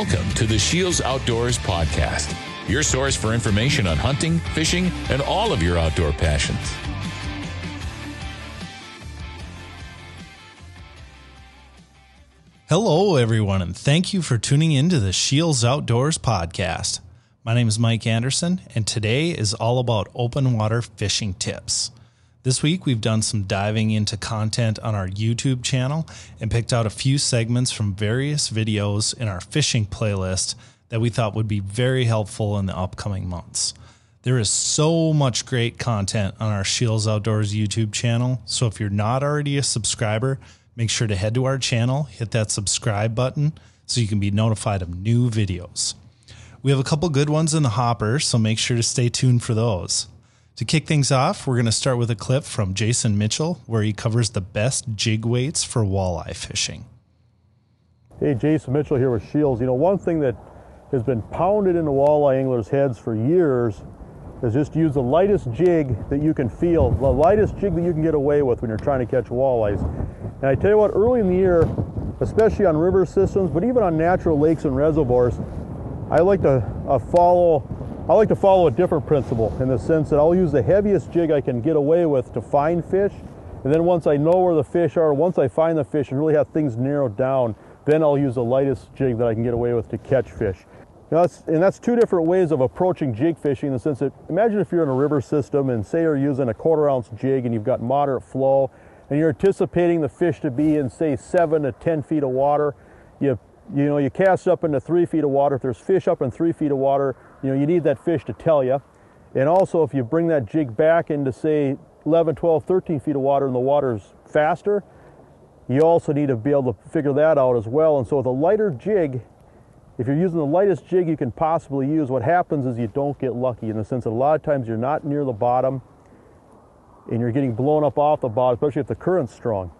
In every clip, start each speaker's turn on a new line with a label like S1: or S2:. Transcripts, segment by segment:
S1: Welcome to the Scheels Outdoors Podcast, your source for information on hunting, fishing, and all of your outdoor passions.
S2: Hello, everyone, and thank you for tuning in to the Scheels Outdoors Podcast. My name is Mike Anderson, and today is all about open water fishing tips. This week, we've done some diving into content on our YouTube channel and picked out a few segments from various videos in our fishing playlist that we thought would be very helpful in the upcoming months. There is so much great content on our Scheels Outdoors YouTube channel, so if you're not already a subscriber, make sure to head to our channel, hit that subscribe button so you can be notified of new videos. We have a couple good ones in the hopper, so make sure to stay tuned for those. To kick things off, we're going to start with a clip from Jason Mitchell where he covers the best jig weights for walleye fishing.
S3: Hey, Jason Mitchell here with Scheels. You know, one thing that has been pounded into walleye anglers' heads for years is just use the lightest jig that you can feel, the lightest jig that you can get away with when you're trying to catch walleyes. And I tell you what, early in the year, especially on river systems, but even on natural lakes and reservoirs, I like to uh, follow I like to follow a different principle in the sense that I'll use the heaviest jig I can get away with to find fish. And then once I know where the fish are, once I find the fish and really have things narrowed down, then I'll use the lightest jig that I can get away with to catch fish. that's, and that's two different ways of approaching jig fishing in the sense that imagine if you're in a river system and say you're using a quarter ounce jig and you've got moderate flow and you're anticipating the fish to be in say seven to 10 feet of water. You, you know, you cast up into three feet of water. If there's fish up in three feet of water, you know, you need that fish to tell you. And also if you bring that jig back into say 11, 12, 13 feet of water and the water's faster, you also need to be able to figure that out as well. And so with a lighter jig, if you're using the lightest jig you can possibly use, what happens is you don't get lucky in the sense that a lot of times you're not near the bottom and you're getting blown up off the bottom, especially if the current's strong.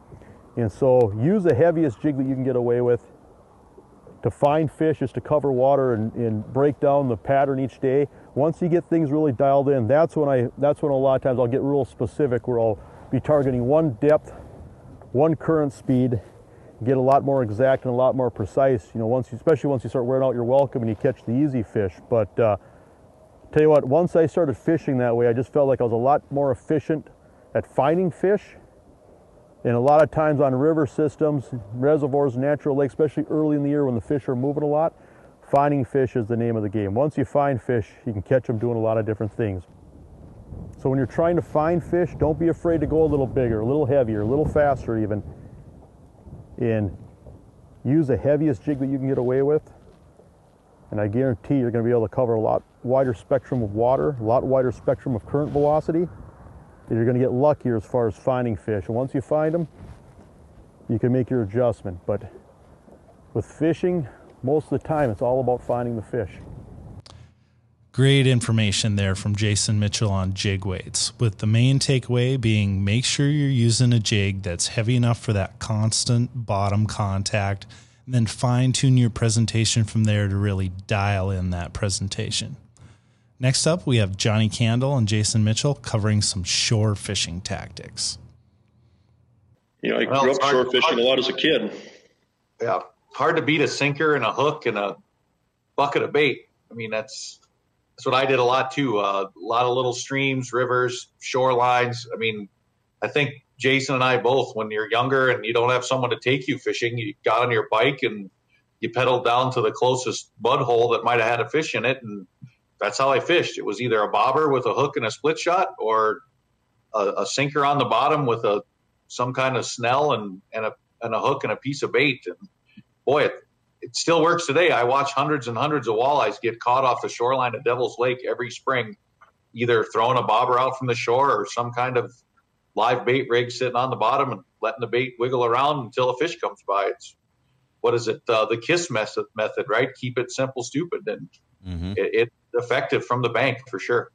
S3: And so use the heaviest jig that you can get away with to find fish is to cover water and, and, break down the pattern each day. Once you get things really dialed in, that's when I that's when a lot of times I'll get real specific where I'll be targeting one depth, one current speed, get a lot more exact and a lot more precise. You know, once you, especially once you start wearing out your welcome and you catch the easy fish. But uh, tell you what, once I started fishing that way, I just felt like I was a lot more efficient at finding fish and a lot of times on river systems, reservoirs, natural lakes, especially early in the year when the fish are moving a lot, finding fish is the name of the game. Once you find fish, you can catch them doing a lot of different things. So when you're trying to find fish, don't be afraid to go a little bigger, a little heavier, a little faster even, and use the heaviest jig that you can get away with. And I guarantee you're going to be able to cover a lot wider spectrum of water, a lot wider spectrum of current velocity, you're going to get luckier as far as finding fish. And once you find them, you can make your adjustment. But with fishing, most of the time, it's all about finding the fish.
S2: Great information there from Jason Mitchell on jig weights, with the main takeaway being make sure you're using a jig that's heavy enough for that constant bottom contact, and then fine tune your presentation from there to really dial in that presentation. Next up, we have Johnny Candle and Jason Mitchell covering some shore fishing tactics.
S4: You know, I well, grew up shore fishing a lot as a kid.
S5: Yeah, hard to beat a sinker and a hook and a bucket of bait. I mean, that's that's what I did a lot too. Uh, a lot of little streams, rivers, shorelines. I mean, I think Jason and I both, when you're younger and you don't have someone to take you fishing, you got on your bike and you pedaled down to the closest mud hole that might have had a fish in it and that's how I fished. It was either a bobber with a hook and a split shot, or a, a sinker on the bottom with a some kind of snell and and a and a hook and a piece of bait. And boy, it, it still works today. I watch hundreds and hundreds of walleyes get caught off the shoreline of Devil's Lake every spring, either throwing a bobber out from the shore or some kind of live bait rig sitting on the bottom and letting the bait wiggle around until a fish comes by. It's what is it? Uh, the kiss method, method, right? Keep it simple, stupid, and mm-hmm. it, it effective from the bank for sure.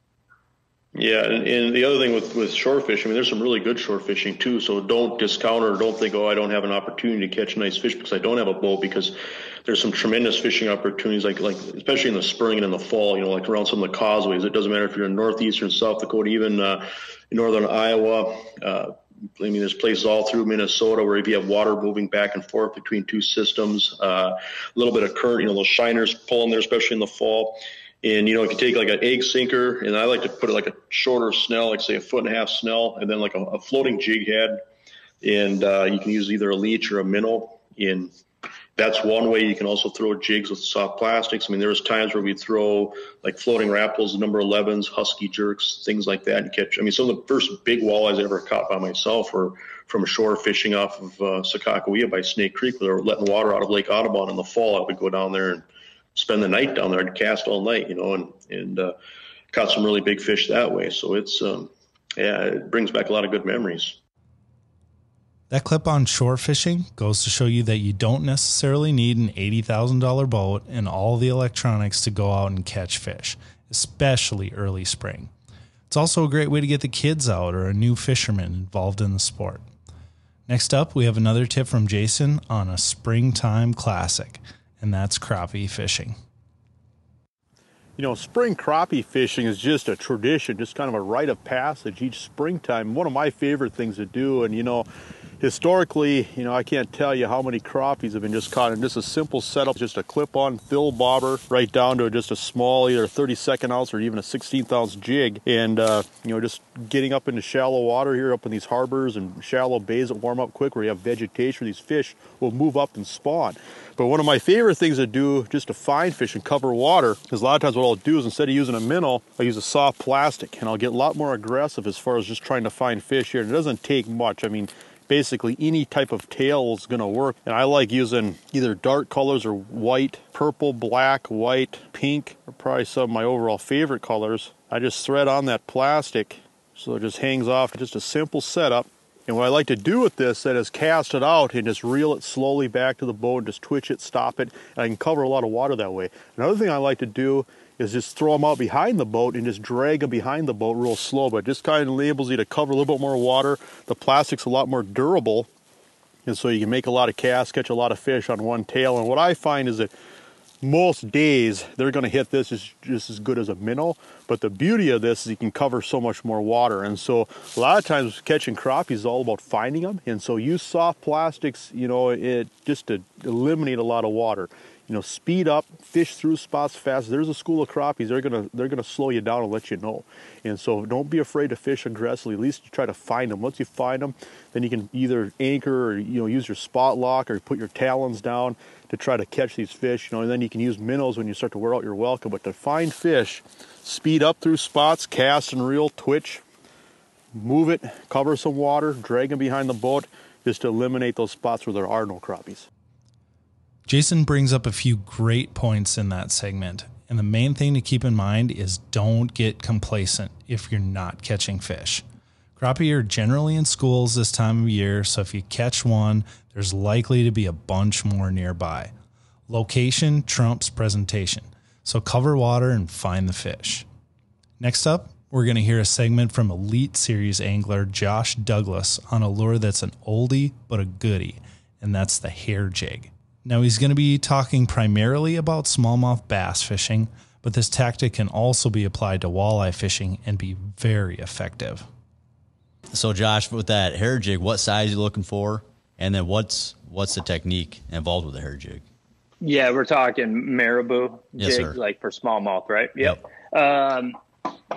S4: Yeah, and, and, the other thing with, with shore fishing, I mean, there's some really good shore fishing too. So don't discount or don't think, oh, I don't have an opportunity to catch nice fish because I don't have a boat. Because there's some tremendous fishing opportunities, like like especially in the spring and in the fall. You know, like around some of the causeways. It doesn't matter if you're in northeastern South Dakota, even uh, in northern Iowa. Uh, I mean, there's places all through Minnesota where if you have water moving back and forth between two systems, uh, a little bit of current, you know, those shiners pulling there, especially in the fall. And, you know, if you take like an egg sinker, and I like to put it like a shorter snell, like say a foot and a half snell, and then like a, a floating jig head. And uh, you can use either a leech or a minnow. And that's one way. You can also throw jigs with soft plastics. I mean, there was times where we throw like floating Rapalas, number 11s, husky jerks, things like that, and catch. I mean, some of the first big walleyes I ever caught by myself were from shore fishing off of uh, Sakakawea by Snake Creek, where they were letting water out of Lake Audubon in the fall. I would go down there and spend the night down there. I'd cast all night, you know, and and uh, caught some really big fish that way. So it's um, yeah, it brings back a lot of good memories.
S2: That clip on shore fishing goes to show you that you don't necessarily need an $80,000 boat and all the electronics to go out and catch fish, especially early spring. It's also a great way to get the kids out or a new fisherman involved in the sport. Next up, we have another tip from Jason on a springtime classic and that's crappie fishing.
S3: You know, spring crappie fishing is just a tradition, just kind of a rite of passage each springtime. One of my favorite things to do, and you know, historically, you know, I can't tell you how many crappies have been just caught in just a simple setup, just a clip-on Thill bobber, right down to just a small, either 32nd ounce or even a 16th ounce jig, and uh, you know, just getting up into shallow water here, up in these harbors and shallow bays that warm up quick, where you have vegetation, these fish will move up and spawn. But one of my favorite things to do just to find fish and cover water is a lot of times what I'll do is instead of using a minnow, I'll use a soft plastic and I'll get a lot more aggressive as far as just trying to find fish here. And it doesn't take much. I mean, basically any type of tail is going to work. And I like using either dark colors or white, purple, black, white, pink probably some of my overall favorite colors. I just thread on that plastic so it just hangs off. Just a simple setup. And what I like to do with this then is cast it out and just reel it slowly back to the boat and just twitch it, stop it, and I can cover a lot of water that way. Another thing I like to do is just throw them out behind the boat and just drag them behind the boat real slow, but just kind of enables you to cover a little bit more water. The plastic's a lot more durable, and so you can make a lot of casts, catch a lot of fish on one tail. And what I find is that most days they're going to hit this is just as good as a minnow. But the beauty of this is you can cover so much more water. And so a lot of times catching crappie is all about finding them. And so use soft plastics, you know, it just to eliminate a lot of water you know, speed up, fish through spots fast. There's a school of crappies. They're gonna they're gonna slow you down and let you know. And so don't be afraid to fish aggressively. At least try to find them. Once you find them, then you can either anchor or you know use your spot lock or put your talons down to try to catch these fish. You know, and then you can use minnows when you start to wear out your welcome. But to find fish, speed up through spots, cast and reel, twitch, move it, cover some water, drag them behind the boat, just to eliminate those spots where there are no crappies.
S2: Jason brings up a few great points in that segment. And the main thing to keep in mind is don't get complacent if you're not catching fish. Crappie are generally in schools this time of year, so if you catch one, there's likely to be a bunch more nearby. Location trumps presentation, so cover water and find the fish. Next up, we're going to hear a segment from Elite Series angler Josh Douglas on a lure that's an oldie but a goodie, and that's the hair jig. Now, he's going to be talking primarily about smallmouth bass fishing, but this tactic can also be applied to walleye fishing and be very effective.
S6: So, Josh, with that hair jig, what size are you looking for? And then what's what's the technique involved with the hair jig?
S7: Yeah, we're talking marabou
S6: yes,
S7: jig,
S6: sir.
S7: like for smallmouth, right? Yep. yep. Um,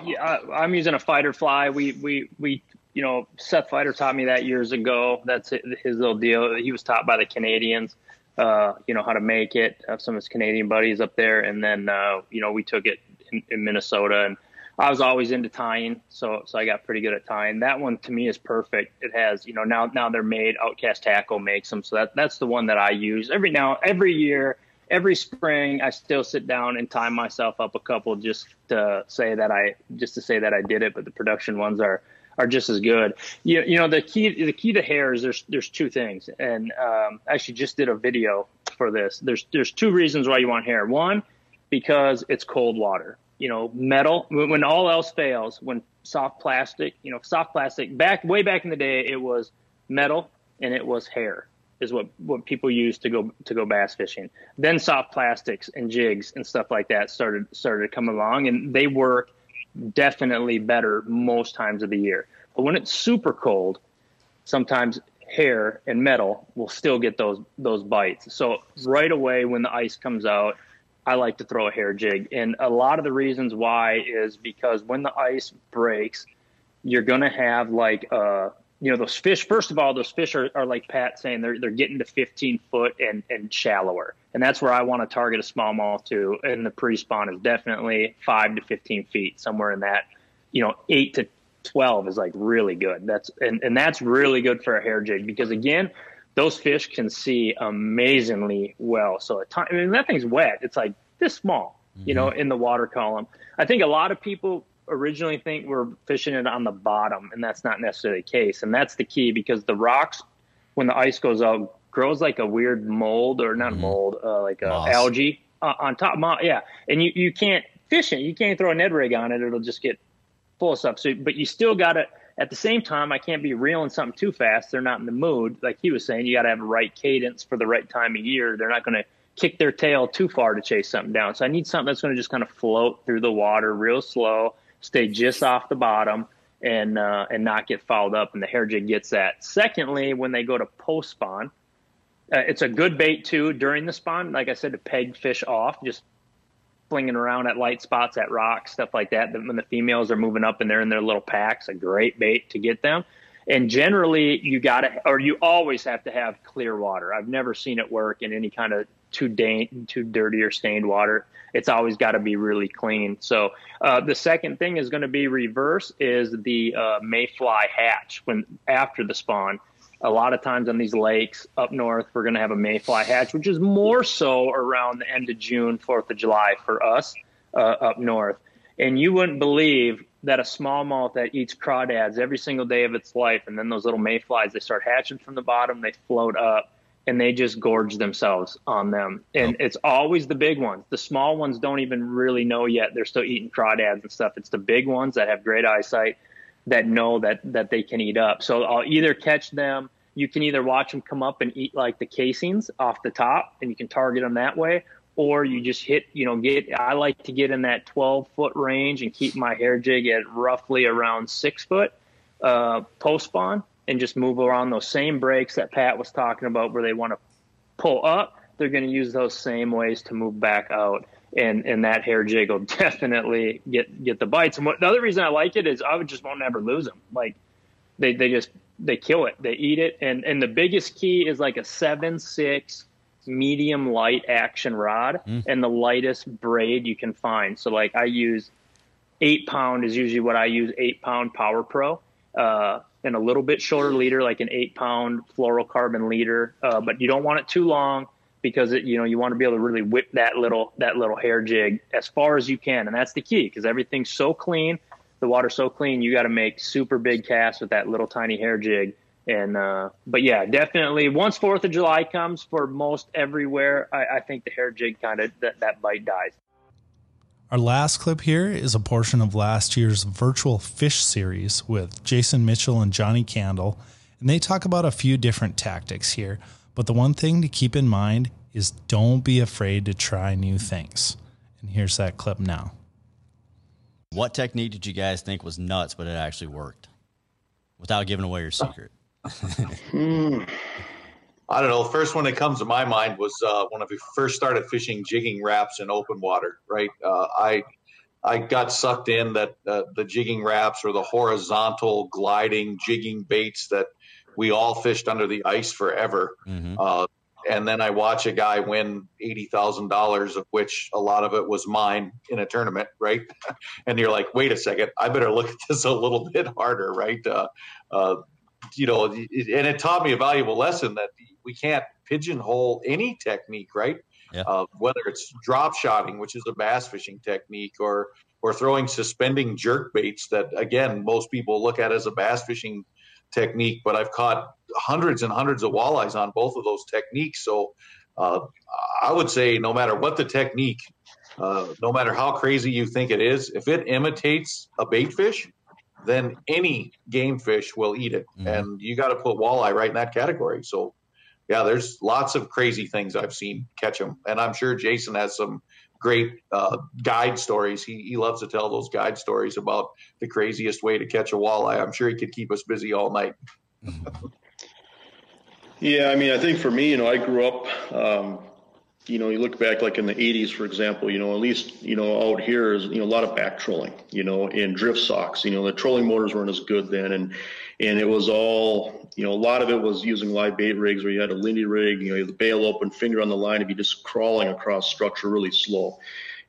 S7: yeah, I, am using a Feider Fly. We we we you know Seth Feider taught me that years ago. That's his little deal. He was taught by the Canadians uh, you know, how to make it. Have some of his Canadian buddies up there, and then uh, you know we took it in, in, Minnesota, and I was always into tying, so so I got pretty good at tying. That one to me is perfect. It has you know now now they're made. Outkast Tackle makes them, so that that's the one that I use every now every year. Every spring, I still sit down and tie myself up a couple just to say that I just to say that I did it. But the production ones are are just as good. You, you know, the key the key to hair is there's there's two things, and um, I actually just did a video for this. There's there's two reasons why you want hair. One, because it's cold water. You know, metal when all else fails, when soft plastic, you know, soft plastic back way back in the day, it was metal and it was hair is what what people used to go to go bass fishing. Then soft plastics and jigs and stuff like that started started to come along, and they work definitely better most times of the year. But when it's super cold, sometimes hair and metal will still get those those bites. So right away when the ice comes out, I like to throw a hair jig. And a lot of the reasons why is because when the ice breaks, you're going to have like uh you know those fish first of all those fish are, are like pat saying they're they're getting to 15 foot and and shallower. And that's where i want to target a smallmouth to and the pre-spawn is definitely 5 to 15 feet somewhere in that you know 8 to 12 is like really good. That's and, and that's really good for a hair jig because again those fish can see amazingly well. So at time I mean that thing's wet. It's like this small you know mm-hmm. in the water column. I think a lot of people originally think we're fishing it on the bottom, and that's not necessarily the case. And that's the key because the rocks, when the ice goes out, grows like a weird mold or not mm-hmm. mold, uh, like a algae uh, on top. Yeah, and you you can't fish it. You can't throw a Ned rig on it; it'll just get full of stuff. So, but you still got to. At the same time, I can't be reeling something too fast. They're not in the mood. Like he was saying, you got to have a right cadence for the right time of year. They're not going to kick their tail too far to chase something down. So I need something that's going to just kind of float through the water real slow stay just off the bottom and uh, and not get fouled up, and the hair jig gets that. Secondly, when they go to post spawn, uh, it's a good bait too during the spawn. Like I said, to peg fish off, just flinging around at light spots, at rocks, stuff like that. When the females are moving up and they're in their little packs, a great bait to get them. And generally, you got to, or you always have to have clear water. I've never seen it work in any kind of too dank, too dirty or stained water. It's always got to be really clean. So uh, the second thing is going to be reverse is the uh, mayfly hatch when after the spawn. A lot of times on these lakes up north, we're going to have a mayfly hatch, which is more so around the end of June, Fourth of July for us uh, up north. And you wouldn't believe that a smallmouth that eats crawdads every single day of its life, and then those little mayflies, they start hatching from the bottom, they float up and they just gorge themselves on them. And oh. it's always the big ones. The small ones don't even really know yet. They're still eating crawdads and stuff. It's the big ones that have great eyesight that know that that they can eat up. So I'll either catch them. You can either watch them come up and eat like the casings off the top, and you can target them that way, or you just hit. You know, get. I like to get in that 12 foot range and keep my hair jig at roughly around six foot uh, post spawn and just move around those same breaks that Pat was talking about where they want to pull up, they're going to use those same ways to move back out. And, and that hair jig will definitely get, get the bites. And what, the other reason I like it is I would just won't ever lose them. Like they, they just, they kill it, they eat it. And, and the biggest key is like a seven, six medium light action rod mm. and the lightest braid you can find. So like I use eight pound is usually what I use eight pound PowerPro. Uh, and a little bit shorter leader, like an eight pound fluorocarbon leader. Uh, but you don't want it too long because it, you know, you want to be able to really whip that little, that little hair jig as far as you can. And that's the key because everything's so clean. The water's so clean. You got to make super big casts with that little tiny hair jig. And, uh, but yeah, definitely once 4th of July comes for most everywhere, I, I think the hair jig kind of, that, that bite dies.
S2: Our last clip here is a portion of last year's virtual fish series with Jason Mitchell and Johnny Candle, and they talk about a few different tactics here. But the one thing to keep in mind is don't be afraid to try new things. And here's that clip now.
S6: What technique did you guys think was nuts, but it actually worked without giving away your secret?
S5: Hmm. I don't know. The first one that comes to my mind was uh, when I first started fishing jigging Raps in open water. Right, uh, I I got sucked in that uh, the jigging Raps or the horizontal gliding jigging baits that we all fished under the ice forever. Mm-hmm. Uh, and then I watch a guy win eighty thousand dollars, of which a lot of it was mine in a tournament, right? and you're like, wait a second, I better look at this a little bit harder, right? You know, and it taught me a valuable lesson that we can't pigeonhole any technique, right? Yeah. Uh, whether it's drop shotting, which is a bass fishing technique, or or throwing suspending jerk baits that again most people look at as a bass fishing technique, but I've caught hundreds and hundreds of walleyes on both of those techniques. So uh, I would say no matter what the technique, uh, no matter how crazy you think it is, if it imitates a bait fish, then any game fish will eat it, mm-hmm. and you got to put walleye right in that category. So yeah, there's lots of crazy things I've seen catch them, and I'm sure Jason has some great uh, guide stories. He he loves to tell those guide stories about the craziest way to catch a walleye. I'm sure he could keep us busy all night.
S4: Yeah, I mean, I think for me, you know, I grew up. Um, you know, you look back like in the 80s, for example, you know, at least, you know, out here is, you know, a lot of back trolling, you know, and drift socks, you know, the trolling motors weren't as good then. And, and it was all, you know, a lot of it was using live bait rigs where you had a Lindy rig, you know, the bail open, finger on the line, and be just crawling across structure really slow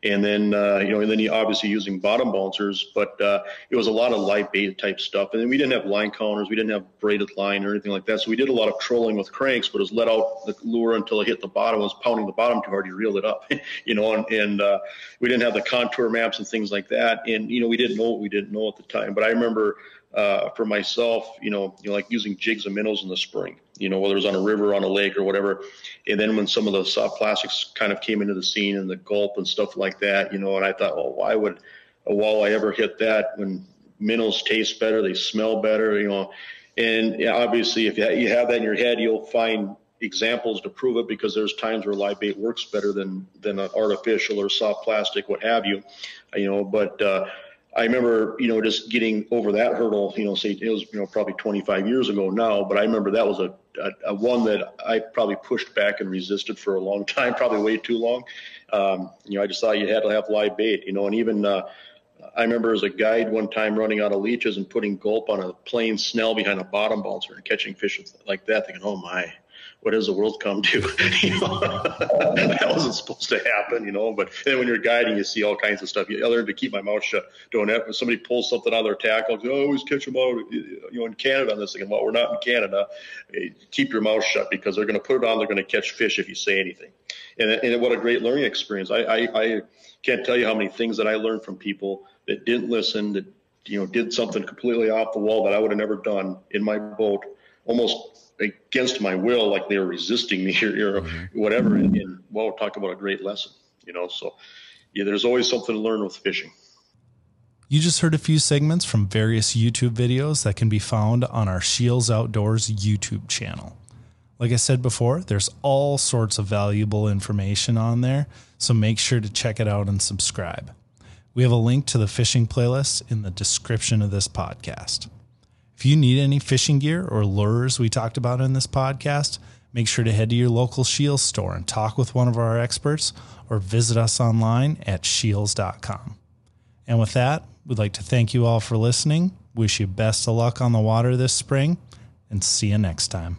S4: and then uh, you know, and then you obviously using bottom bouncers, but uh, it was a lot of live bait type stuff. And then we didn't have line counters, we didn't have braided line or anything like that. So we did a lot of trolling with cranks, but it was let out the lure until it hit the bottom. It was pounding the bottom too hard, you reeled it up, you know. And, and uh, we didn't have the contour maps and things like that. And you know, we didn't know what we didn't know at the time. But I remember uh, for myself, you know, you know, like using jigs and minnows in the spring, you know, whether it was on a river, on a lake, or whatever. And then when some of the soft plastics kind of came into the scene and the gulp and stuff like that, you know, and I thought, well, why would a walleye ever hit that when minnows taste better, they smell better, you know? And obviously, if you have that in your head, you'll find examples to prove it because there's times where live bait works better than than an artificial or soft plastic, what have you, you know. But uh, I remember, you know, just getting over that hurdle, you know, say it was, you know, probably 25 years ago now, but I remember that was a, a, a one that I probably pushed back and resisted for a long time, probably way too long. Um, you know, I just thought you had to have live bait, you know, and even, uh, I remember as a guide one time running out of leeches and putting gulp on a plain snell behind a bottom bouncer and catching fish like that, thinking, oh my, what has the world come to? you know, that wasn't supposed to happen, you know. But then when you're guiding, you see all kinds of stuff. You learn to keep my mouth shut. Don't have when somebody pulls something out of their tackle. Oh, always catch them out. You know, in Canada on this thing. Well, we're not in Canada. Keep your mouth shut because they're going to put it on. They're going to catch fish if you say anything. And, and what a great learning experience. I, I, I can't tell you how many things that I learned from people that didn't listen, that you know did something completely off the wall that I would have never done in my boat, almost against my will, like they were resisting me or, or mm-hmm. whatever. And, and well, talk about a great lesson, you know. So yeah, there's always something to learn with fishing.
S2: You just heard a few segments from various YouTube videos that can be found on our Scheels Outdoors YouTube channel. Like I said before, there's all sorts of valuable information on there, so make sure to check it out and subscribe. We have a link to the fishing playlist in the description of this podcast. If you need any fishing gear or lures we talked about in this podcast, make sure to head to your local Scheels store and talk with one of our experts or visit us online at scheels.com. And with that, we'd like to thank you all for listening, wish you best of luck on the water this spring, and see you next time.